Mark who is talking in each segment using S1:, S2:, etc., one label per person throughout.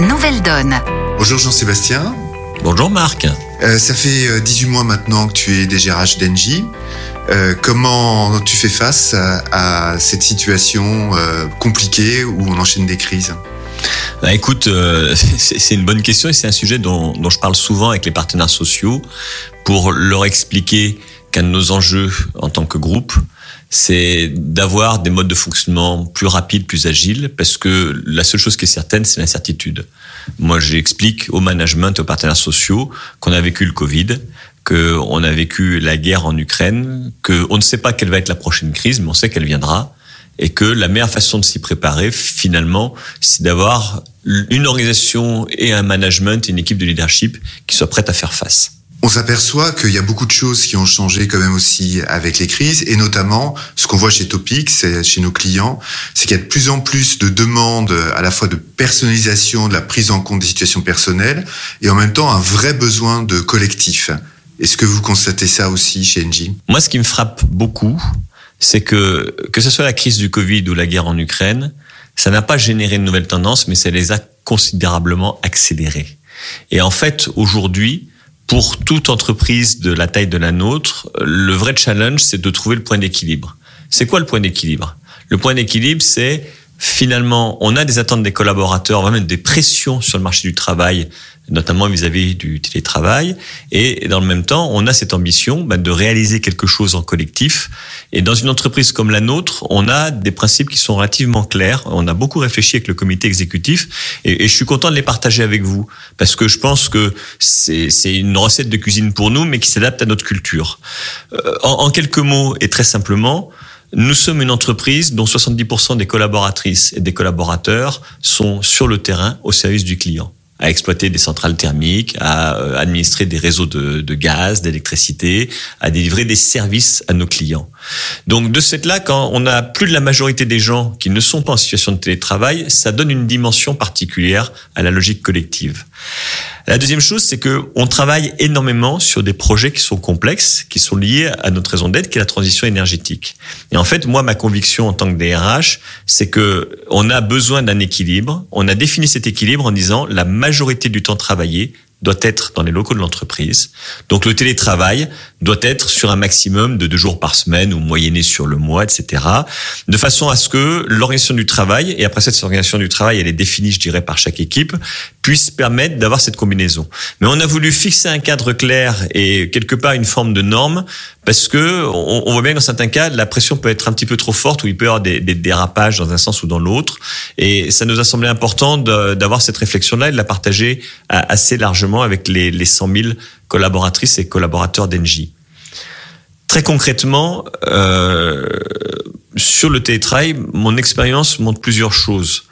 S1: Nouvelle Donne.
S2: Bonjour Jean-Sébastien.
S3: Bonjour Marc.
S2: Euh, ça fait 18 euh, mois maintenant que tu es DGRH d'Engie. Euh, comment tu fais face à, à cette situation euh, compliquée où on enchaîne des crises?
S3: Bah, écoute, euh, c'est une bonne question et c'est un sujet dont, dont, je parle souvent avec les partenaires sociaux pour leur expliquer qu'un de nos enjeux en tant que groupe, c'est d'avoir des modes de fonctionnement plus rapides, plus agiles, parce que la seule chose qui est certaine, c'est l'incertitude. Moi, j'explique au management, aux partenaires sociaux, qu'on a vécu le Covid, qu'on a vécu la guerre en Ukraine, qu'on ne sait pas quelle va être la prochaine crise, mais on sait qu'elle viendra, et que la meilleure façon de s'y préparer, finalement, c'est d'avoir une organisation et un management, une équipe de leadership qui soit prête à faire face.
S2: On s'aperçoit qu'il y a beaucoup de choses qui ont changé quand même aussi avec les crises et notamment ce qu'on voit chez Topix, chez nos clients, c'est qu'il y a de plus en plus de demandes à la fois de personnalisation, de la prise en compte des situations personnelles et en même temps un vrai besoin de collectif. Est-ce que vous constatez ça aussi chez Engie?
S3: Moi, ce qui me frappe beaucoup, c'est que que ce soit la crise du Covid ou la guerre en Ukraine, ça n'a pas généré de nouvelles tendances, mais ça les a considérablement accélérées. Et en fait, aujourd'hui, pour toute entreprise de la taille de la nôtre, le vrai challenge, c'est de trouver le point d'équilibre. C'est quoi le point d'équilibre? Le point d'équilibre, c'est finalement, on a des attentes des collaborateurs, on va mettre des pressions sur le marché du travail notamment vis-à-vis du télétravail. Et dans le même temps, on a cette ambition bah, de réaliser quelque chose en collectif. Et dans une entreprise comme la nôtre, on a des principes qui sont relativement clairs. On a beaucoup réfléchi avec le comité exécutif et, je suis content de les partager avec vous parce que je pense que c'est une recette de cuisine pour nous, mais qui s'adapte à notre culture. Euh, en, en quelques mots et très simplement, nous sommes une entreprise dont 70% des collaboratrices et des collaborateurs sont sur le terrain au service du client à exploiter des centrales thermiques, à euh, administrer des réseaux de, de gaz, d'électricité, à délivrer des services à nos clients. Donc de cette là, quand on a plus de la majorité des gens qui ne sont pas en situation de télétravail, ça donne une dimension particulière à la logique collective. La deuxième chose, c'est que on travaille énormément sur des projets qui sont complexes, qui sont liés à notre raison d'être, qui est la transition énergétique. Et en fait, moi, ma conviction en tant que DRH, c'est que on a besoin d'un équilibre. On a défini cet équilibre en disant la majorité du temps travaillé doit être dans les locaux de l'entreprise. Donc le télétravail doit être sur un maximum de deux jours par semaine ou moyenné sur le mois, etc. De façon à ce que l'organisation du travail, et après cette organisation du travail, elle est définie, je dirais, par chaque équipe, puisse permettre d'avoir cette combinaison. Mais on a voulu fixer un cadre clair et quelque part une forme de norme parce que on, on voit bien que dans certains cas, la pression peut être un petit peu trop forte ou il peut y avoir des, des dérapages dans un sens ou dans l'autre. Et ça nous a semblé important d'avoir cette réflexion-là et de la partager assez largement avec les, les 100 000 collaboratrices et collaborateurs d'Engie. Très concrètement, euh, sur le télétravail, mon expérience montre plusieurs choses.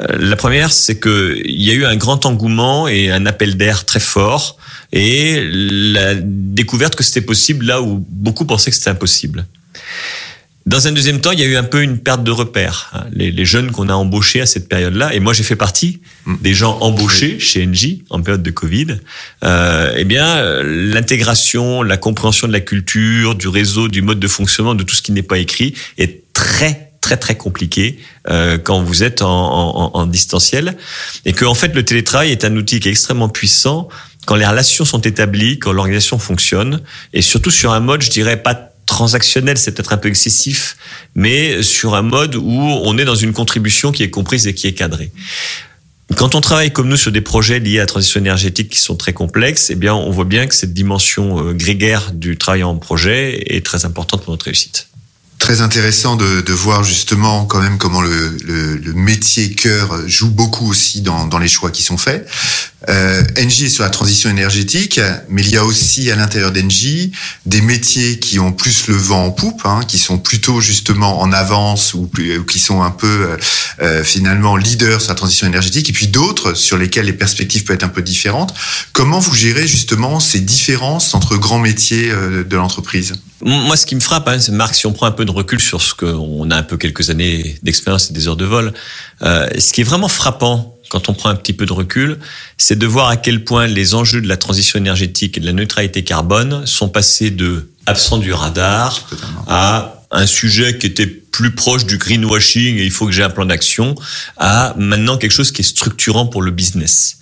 S3: Euh, la première, c'est qu'il y a eu un grand engouement et un appel d'air très fort et la découverte que c'était possible là où beaucoup pensaient que c'était impossible. Dans un deuxième temps, il y a eu un peu une perte de repères. Hein. Les, les jeunes qu'on a embauchés à cette période-là, et moi j'ai fait partie mm. des gens embauchés chez Engie en période de Covid. Euh, eh bien, l'intégration, la compréhension de la culture, du réseau, du mode de fonctionnement, de tout ce qui n'est pas écrit, est très très très compliqué euh, quand vous êtes en, en, en distanciel, et que en fait le télétravail est un outil qui est extrêmement puissant quand les relations sont établies, quand l'organisation fonctionne, et surtout sur un mode, je dirais pas transactionnel, c'est peut-être un peu excessif, mais sur un mode où on est dans une contribution qui est comprise et qui est cadrée. Quand on travaille comme nous sur des projets liés à la transition énergétique qui sont très complexes, eh bien, on voit bien que cette dimension euh, grégaire du travail en projet est très importante pour notre réussite
S2: très intéressant de, voir justement quand même comment le, métier cœur joue beaucoup aussi dans, les choix qui sont faits. Euh, Engie est sur la transition énergétique, mais il y a aussi à l'intérieur d'Engie des métiers qui ont plus le vent en poupe, hein, qui sont plutôt justement en avance ou, ou qui sont un peu euh, finalement leaders sur la transition énergétique, et puis d'autres sur lesquels les perspectives peuvent être un peu différentes. Comment vous gérez justement ces différences entre grands métiers euh, de l'entreprise?
S3: Moi, ce qui me frappe, hein, Marc, si on prend un peu de recul sur ce qu'on a un peu quelques années d'expérience et des heures de vol, euh, ce qui est vraiment frappant quand on prend un petit peu de recul, c'est de voir à quel point les enjeux de la transition énergétique et de la neutralité carbone sont passés de absent du radar à un sujet qui était plus proche du greenwashing et il faut que j'ai un plan d'action à maintenant quelque chose qui est structurant pour le business.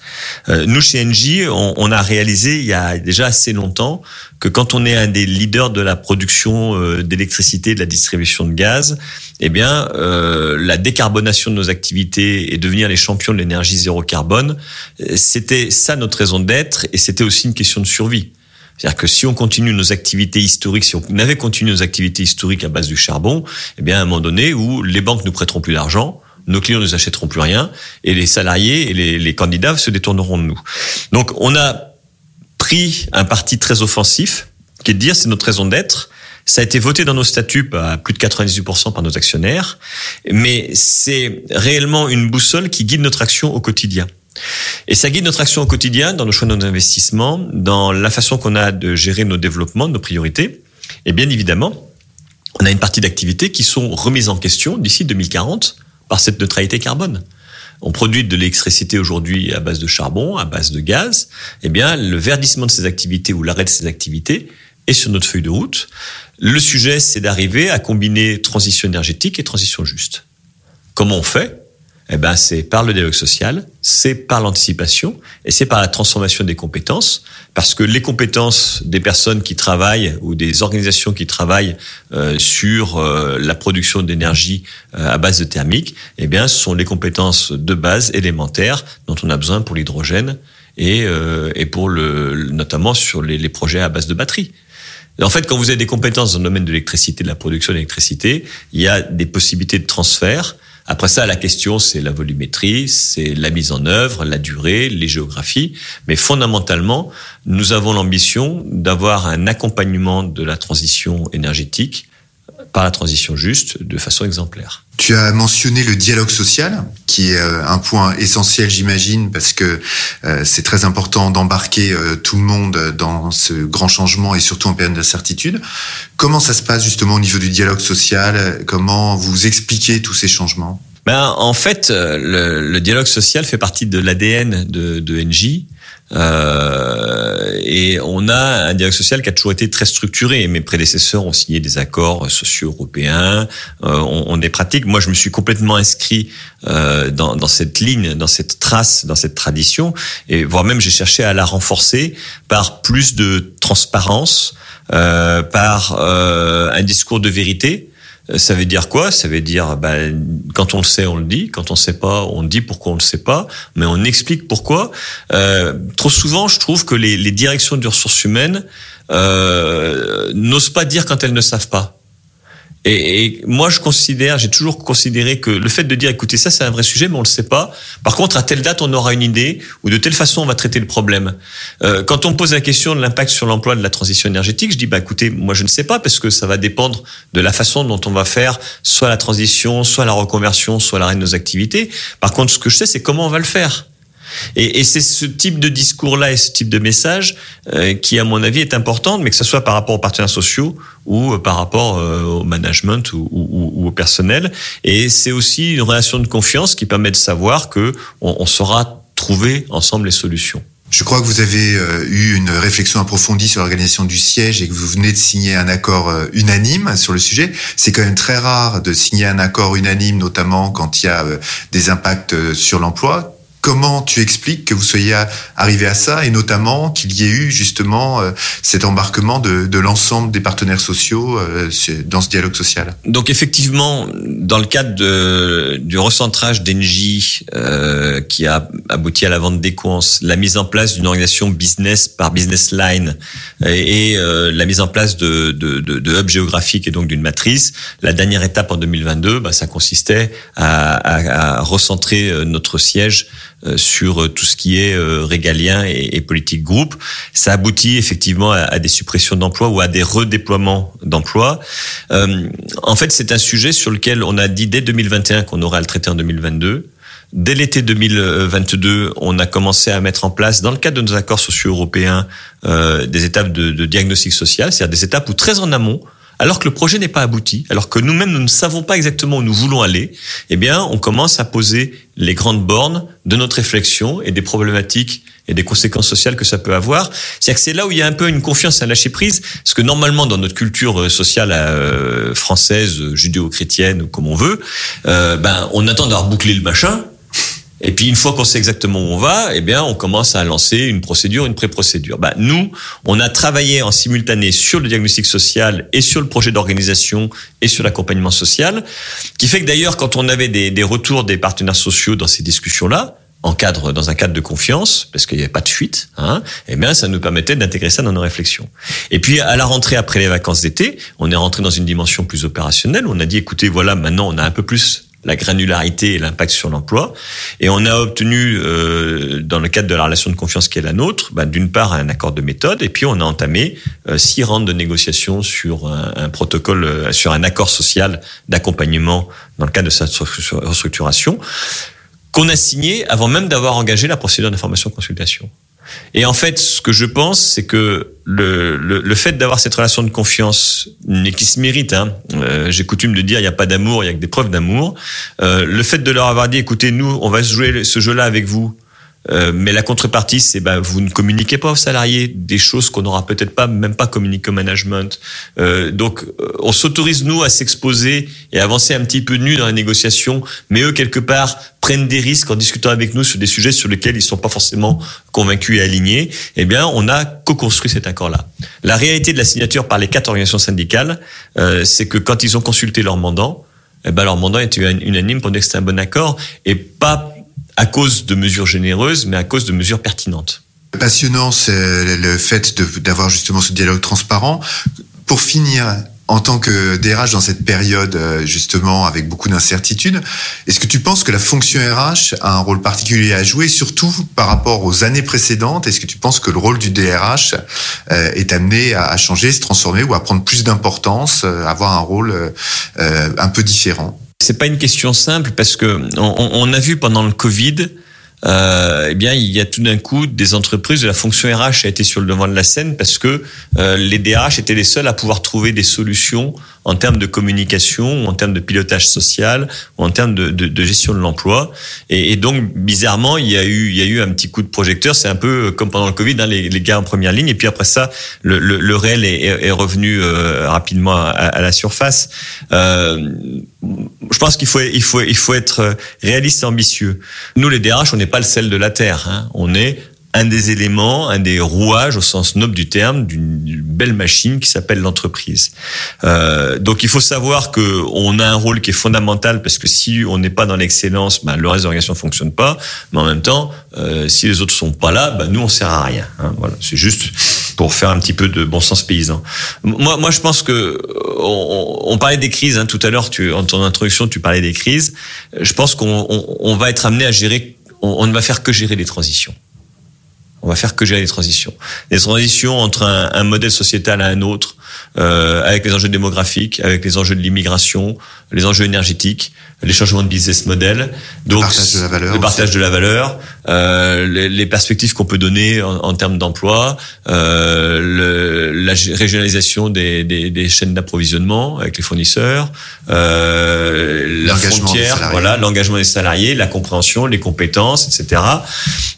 S3: Euh, nous chez Engie, on, on, a réalisé il y a déjà assez longtemps que quand on est un des leaders de la production euh, d'électricité, de la distribution de gaz, eh bien euh, la décarbonation de nos activités et devenir les champions de l'énergie zéro carbone, euh, c'était ça notre raison d'être et c'était aussi une question de survie. C'est-à-dire que si on continue nos activités historiques, si on avait continué nos activités historiques à base du charbon, eh bien, à un moment donné où les banques nous prêteront plus d'argent, nos clients ne nous achèteront plus rien, et les salariés et les, les candidats se détourneront de nous. Donc, on a pris un parti très offensif, qui est de dire c'est notre raison d'être. Ça a été voté dans nos statuts à plus de 98% par nos actionnaires, mais c'est réellement une boussole qui guide notre action au quotidien. Et ça guide notre action au quotidien, dans nos choix de nos investissements, dans la façon qu'on a de gérer nos développements, nos priorités. Et bien évidemment, on a une partie d'activités qui sont remises en question d'ici 2040 par cette neutralité carbone. On produit de l'électricité aujourd'hui à base de charbon, à base de gaz. Eh bien, le verdissement de ces activités ou l'arrêt de ces activités est sur notre feuille de route. Le sujet, c'est d'arriver à combiner transition énergétique et transition juste. Comment on fait eh ben, c'est par le dialogue social, c'est par l'anticipation et c'est par la transformation des compétences, parce que les compétences des personnes qui travaillent ou des organisations qui travaillent euh, sur euh, la production d'énergie euh, à base de thermique, eh bien, ce sont les compétences de base élémentaires dont on a besoin pour l'hydrogène et, euh, et pour le, notamment sur les, les projets à base de batterie. En fait, quand vous avez des compétences dans le domaine de l'électricité, de la production d'électricité, il y a des possibilités de transfert après ça, la question, c'est la volumétrie, c'est la mise en œuvre, la durée, les géographies. Mais fondamentalement, nous avons l'ambition d'avoir un accompagnement de la transition énergétique par la transition juste de façon exemplaire.
S2: Tu as mentionné le dialogue social, qui est euh, un point essentiel, j'imagine, parce que euh, c'est très important d'embarquer euh, tout le monde dans ce grand changement et surtout en période d'incertitude. Comment ça se passe justement au niveau du dialogue social? Comment vous expliquez tous ces changements?
S3: Ben, En fait, le, le, dialogue social fait partie de l'ADN de, de NJ. Euh, et on a un dialogue social qui a toujours été très structuré. Mes prédécesseurs ont signé des accords sociaux européens, euh, on, on est pratique. Moi, je me suis complètement inscrit euh, dans, dans, cette ligne, dans cette trace, dans cette tradition, et voire même j'ai cherché à la renforcer par plus de transparence, euh, par euh, un discours de vérité. Ça veut dire quoi? Ça veut dire, ben, quand on le sait, on le dit. Quand on ne sait pas, on dit pourquoi on le sait pas, mais on explique pourquoi. Euh, trop souvent, je trouve que les, les directions des ressources humaines euh, n'osent pas dire quand elles ne savent pas. Et, et, moi, je considère, j'ai toujours considéré que le fait de dire, écoutez, ça c'est un vrai sujet, mais on le sait pas. Par contre, à telle date, on aura une idée, ou de telle façon, on va traiter le problème. Euh, quand on me pose la question de l'impact sur l'emploi de la transition énergétique, je dis, bah écoutez, moi je ne sais pas, parce que ça va dépendre de la façon dont on va faire soit la transition, soit la reconversion, soit l'arrêt de nos activités. Par contre, ce que je sais, c'est comment on va le faire. Et, c'est ce type de discours-là et ce type de message euh, qui, à mon avis, est important, mais que ce soit par rapport aux partenaires sociaux ou euh, par rapport euh, au management ou, au personnel. Et c'est aussi une relation de confiance qui permet de savoir que on, saura trouver ensemble les solutions.
S2: Je crois que vous avez eu une réflexion approfondie sur l'organisation du siège et que vous venez de signer un accord unanime sur le sujet. C'est quand même très rare de signer un accord unanime, notamment quand il y a des impacts sur l'emploi. Comment tu expliques que vous soyez arrivé à ça et notamment qu'il y ait eu justement euh, cet embarquement de, de l'ensemble des partenaires sociaux euh, dans ce dialogue social?
S3: Donc effectivement, dans le cadre de, du recentrage d'Engie euh, qui a abouti à la vente d'Equance, la mise en place d'une organisation business par business line et, euh, la mise en place de, de, de, hubs géographiques et donc d'une matrice, la dernière étape en 2022, bah, ça consistait à, à, à recentrer notre siège sur euh, tout ce qui est euh, régalien et, politique groupe. Ça aboutit effectivement à, des suppressions d'emplois ou à des redéploiements d'emplois. Euh, en fait, c'est un sujet sur lequel on a dit dès 2021 qu'on aurait à le traiter en 2022. Dès l'été 2022, on a commencé à mettre en place, dans le cadre de nos accords sociaux européens, euh, des étapes de, de diagnostic social, c'est-à-dire des étapes où très en amont, alors que le projet n'est pas abouti, alors que nous-mêmes nous ne savons pas exactement où nous voulons aller, eh bien, on commence à poser les grandes bornes de notre réflexion et des problématiques et des conséquences sociales que ça peut avoir. C'est-à-dire que c'est là où il y a un peu une confiance à lâcher prise, parce que normalement dans notre culture euh, sociale euh, française, judéo-chrétienne, comme on veut, euh, ben on attend d'avoir bouclé le machin. Et puis une fois qu'on sait exactement où on va, eh bien on commence à lancer une procédure, une pré-procédure. Ben, nous, on a travaillé en simultané sur le diagnostic social et sur le projet d'organisation et sur l'accompagnement social, qui fait que d'ailleurs quand on avait des, des retours des partenaires sociaux dans ces discussions-là, en cadre, dans un cadre de confiance, parce qu'il n'y avait pas de fuite, hein, eh bien, ça nous permettait d'intégrer ça dans nos réflexions. Et puis, à la rentrée après les vacances d'été, on est rentré dans une dimension plus opérationnelle. On a dit, écoutez, voilà, maintenant, on a un peu plus la granularité et l'impact sur l'emploi. Et on a obtenu, euh, dans le cadre de la relation de confiance qui est la nôtre, bah, d'une part un accord de méthode, et puis on a entamé euh, six rounds de négociations sur un, un protocole, euh, sur un accord social d'accompagnement dans le cadre de cette restructuration qu'on a signé avant même d'avoir engagé la procédure d'information-consultation. Et en fait, ce que je pense, c'est que le, le, le fait d'avoir cette relation de confiance, qui se mérite, hein, euh, j'ai coutume de dire, il n'y a pas d'amour, il y a que des preuves d'amour. Euh, le fait de leur avoir dit, écoutez, nous, on va jouer ce jeu-là avec vous. Euh, mais la contrepartie, c'est bah, vous ne communiquez pas aux salariés des choses qu'on n'aura peut-être pas, même pas communiqué au management. Euh, donc, euh, on s'autorise nous à s'exposer et avancer un petit peu nu dans la négociation, mais eux quelque part prennent des risques en discutant avec nous sur des sujets sur lesquels ils sont pas forcément convaincus et alignés. Eh bien, on a co-construit cet accord-là. La réalité de la signature par les quatre organisations syndicales, euh, c'est que quand ils ont consulté leur mandant, eh ben leur mandant était unanime pour dire que c'était un bon accord et pas à cause de mesures généreuses, mais à cause de mesures pertinentes.
S2: Passionnant, c'est le fait d'avoir justement ce dialogue transparent. Pour finir, en tant que DRH dans cette période euh, justement avec beaucoup d'incertitudes, est-ce que tu penses que la fonction RH a un rôle particulier à jouer, surtout par rapport aux années précédentes? Est-ce que tu penses que le rôle du DRH euh, est amené à changer, se transformer ou à prendre plus d'importance, euh, avoir un rôle un peu différent?
S3: C'est pas une question simple parce que on, on a vu pendant le Covid, euh, eh bien, il y a tout d'un coup des entreprises la fonction RH a été sur le devant de la scène parce que euh, les DRH étaient les seuls à pouvoir trouver des solutions en termes de communication, en termes de pilotage social, ou en termes de, de, de gestion de l'emploi. Et, et, donc, bizarrement, il y a eu, il y a eu un petit coup de projecteur. C'est un peu comme pendant le Covid, hein, les, les, gars en première ligne. Et puis après ça, le, le, le réel est, est, revenu euh, rapidement à, à, la surface. Euh, je pense qu'il faut, il faut, il faut être réaliste et ambitieux. Nous, les DRH, on n'est pas le sel de la terre. Hein. On est un des éléments, un des rouages au sens noble du terme d'une belle machine qui s'appelle l'entreprise. Euh, donc il faut savoir que on a un rôle qui est fondamental parce que si on n'est pas dans l'excellence, ben, le reste de l'organisation fonctionne pas. Mais en même temps, euh, si les autres sont pas là, ben, nous on sert à rien. Hein, voilà, c'est juste pour faire un petit peu de bon sens paysan. Moi, moi, je pense que on, on parlait des crises hein, tout à l'heure. Tu, en ton introduction, tu parlais des crises. Je pense qu'on on, on va être amené à gérer. On, on ne va faire que gérer les transitions. On va faire que gérer les transitions. Les transitions entre un, un modèle sociétal à un autre, euh, avec les enjeux démographiques, avec les enjeux de l'immigration, les enjeux énergétiques, les changements de business model,
S2: donc le partage de la valeur,
S3: le partage de la valeur euh, les, les, perspectives qu'on peut donner en, en termes d'emploi, euh, le, la régionalisation des, des, des chaînes d'approvisionnement avec les fournisseurs, euh, la frontière, voilà, l'engagement des salariés, la compréhension, les compétences, etc.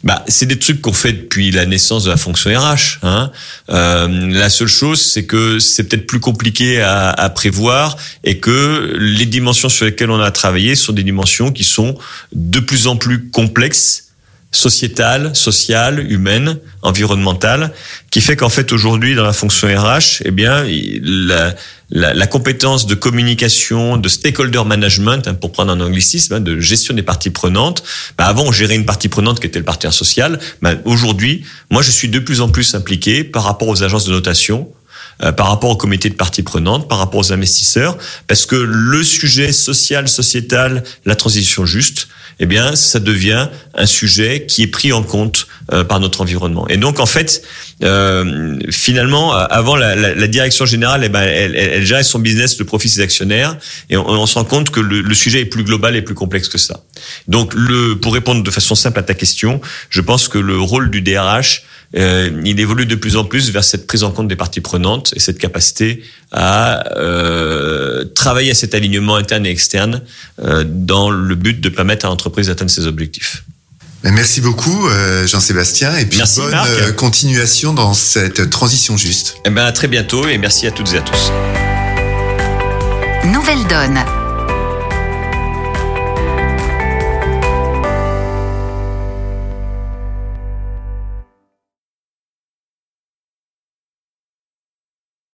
S3: Bah, c'est des trucs qu'on fait depuis la naissance de la fonction RH. Hein. Euh, la seule chose, c'est que c'est peut-être plus compliqué à, à prévoir et que les dimensions sur lesquelles on a travaillé sont des dimensions qui sont de plus en plus complexes sociétale, sociale, humaine, environnementale, qui fait qu'en fait aujourd'hui dans la fonction RH, eh bien la, la, la, compétence de communication, de stakeholder management, hein, pour prendre un anglicisme, hein, de gestion des parties prenantes. Bah avant, on gérait une partie prenante qui était le partenaire social. Bah, aujourd'hui, moi, je suis de plus en plus impliqué par rapport aux agences de notation, par rapport au comité de parties prenantes, par rapport aux investisseurs, parce que le sujet social, sociétal, la transition juste, eh bien, ça devient un sujet qui est pris en compte euh, par notre environnement. Et donc, en fait, euh, finalement, avant la, la, la, direction générale, eh ben, elle, elle, elle, gère son business, le profit ses actionnaires, et on, on se rend compte que le, le, sujet est plus global et plus complexe que ça. Donc, le, pour répondre de façon simple à ta question, je pense que le rôle du DRH euh, il évolue de plus en plus vers cette prise en compte des parties prenantes et cette capacité à euh, travailler à cet alignement interne et externe euh, dans le but de permettre à l'entreprise d'atteindre ses objectifs.
S2: Ben, merci beaucoup Jean-Sébastien et puis bonne continuation dans cette transition juste.
S3: Eh ben à très bientôt et merci à toutes et à tous. Nouvelle donne.